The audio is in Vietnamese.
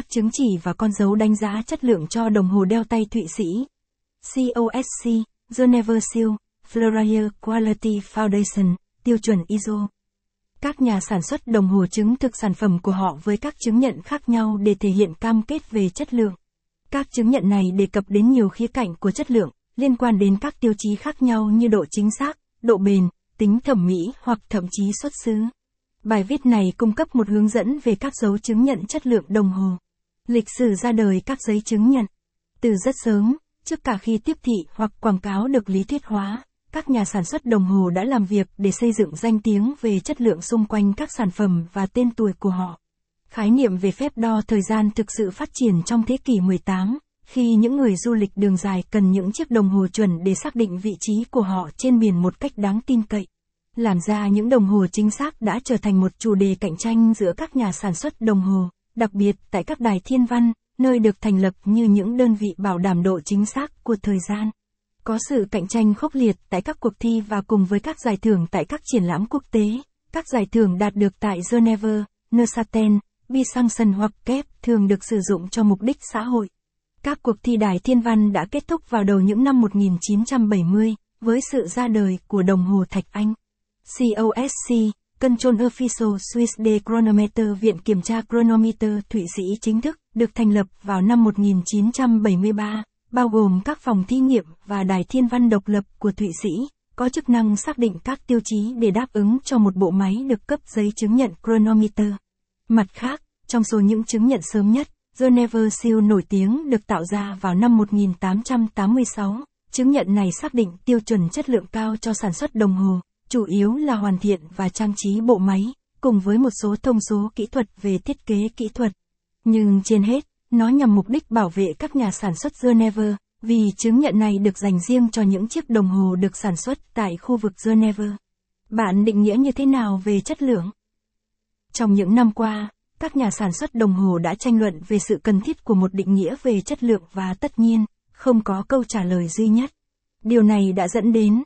các chứng chỉ và con dấu đánh giá chất lượng cho đồng hồ đeo tay Thụy Sĩ. COSC, Geneva Seal, Florier Quality Foundation, tiêu chuẩn ISO. Các nhà sản xuất đồng hồ chứng thực sản phẩm của họ với các chứng nhận khác nhau để thể hiện cam kết về chất lượng. Các chứng nhận này đề cập đến nhiều khía cạnh của chất lượng, liên quan đến các tiêu chí khác nhau như độ chính xác, độ bền, tính thẩm mỹ hoặc thậm chí xuất xứ. Bài viết này cung cấp một hướng dẫn về các dấu chứng nhận chất lượng đồng hồ. Lịch sử ra đời các giấy chứng nhận. Từ rất sớm, trước cả khi tiếp thị hoặc quảng cáo được lý thuyết hóa, các nhà sản xuất đồng hồ đã làm việc để xây dựng danh tiếng về chất lượng xung quanh các sản phẩm và tên tuổi của họ. Khái niệm về phép đo thời gian thực sự phát triển trong thế kỷ 18, khi những người du lịch đường dài cần những chiếc đồng hồ chuẩn để xác định vị trí của họ trên biển một cách đáng tin cậy. Làm ra những đồng hồ chính xác đã trở thành một chủ đề cạnh tranh giữa các nhà sản xuất đồng hồ, đặc biệt tại các đài thiên văn, nơi được thành lập như những đơn vị bảo đảm độ chính xác của thời gian. Có sự cạnh tranh khốc liệt tại các cuộc thi và cùng với các giải thưởng tại các triển lãm quốc tế. Các giải thưởng đạt được tại Geneva, Neuchâtel, Bisanson hoặc Kép thường được sử dụng cho mục đích xã hội. Các cuộc thi đài thiên văn đã kết thúc vào đầu những năm 1970, với sự ra đời của đồng hồ Thạch Anh. COSC, Control Official Swiss de Chronometer Viện Kiểm tra Chronometer Thụy Sĩ chính thức, được thành lập vào năm 1973, bao gồm các phòng thí nghiệm và đài thiên văn độc lập của Thụy Sĩ, có chức năng xác định các tiêu chí để đáp ứng cho một bộ máy được cấp giấy chứng nhận chronometer. Mặt khác, trong số những chứng nhận sớm nhất, Geneva Seal nổi tiếng được tạo ra vào năm 1886. Chứng nhận này xác định tiêu chuẩn chất lượng cao cho sản xuất đồng hồ, chủ yếu là hoàn thiện và trang trí bộ máy, cùng với một số thông số kỹ thuật về thiết kế kỹ thuật. Nhưng trên hết, nó nhằm mục đích bảo vệ các nhà sản xuất Geneva, vì chứng nhận này được dành riêng cho những chiếc đồng hồ được sản xuất tại khu vực Geneva. Bạn định nghĩa như thế nào về chất lượng? Trong những năm qua, các nhà sản xuất đồng hồ đã tranh luận về sự cần thiết của một định nghĩa về chất lượng và tất nhiên, không có câu trả lời duy nhất. Điều này đã dẫn đến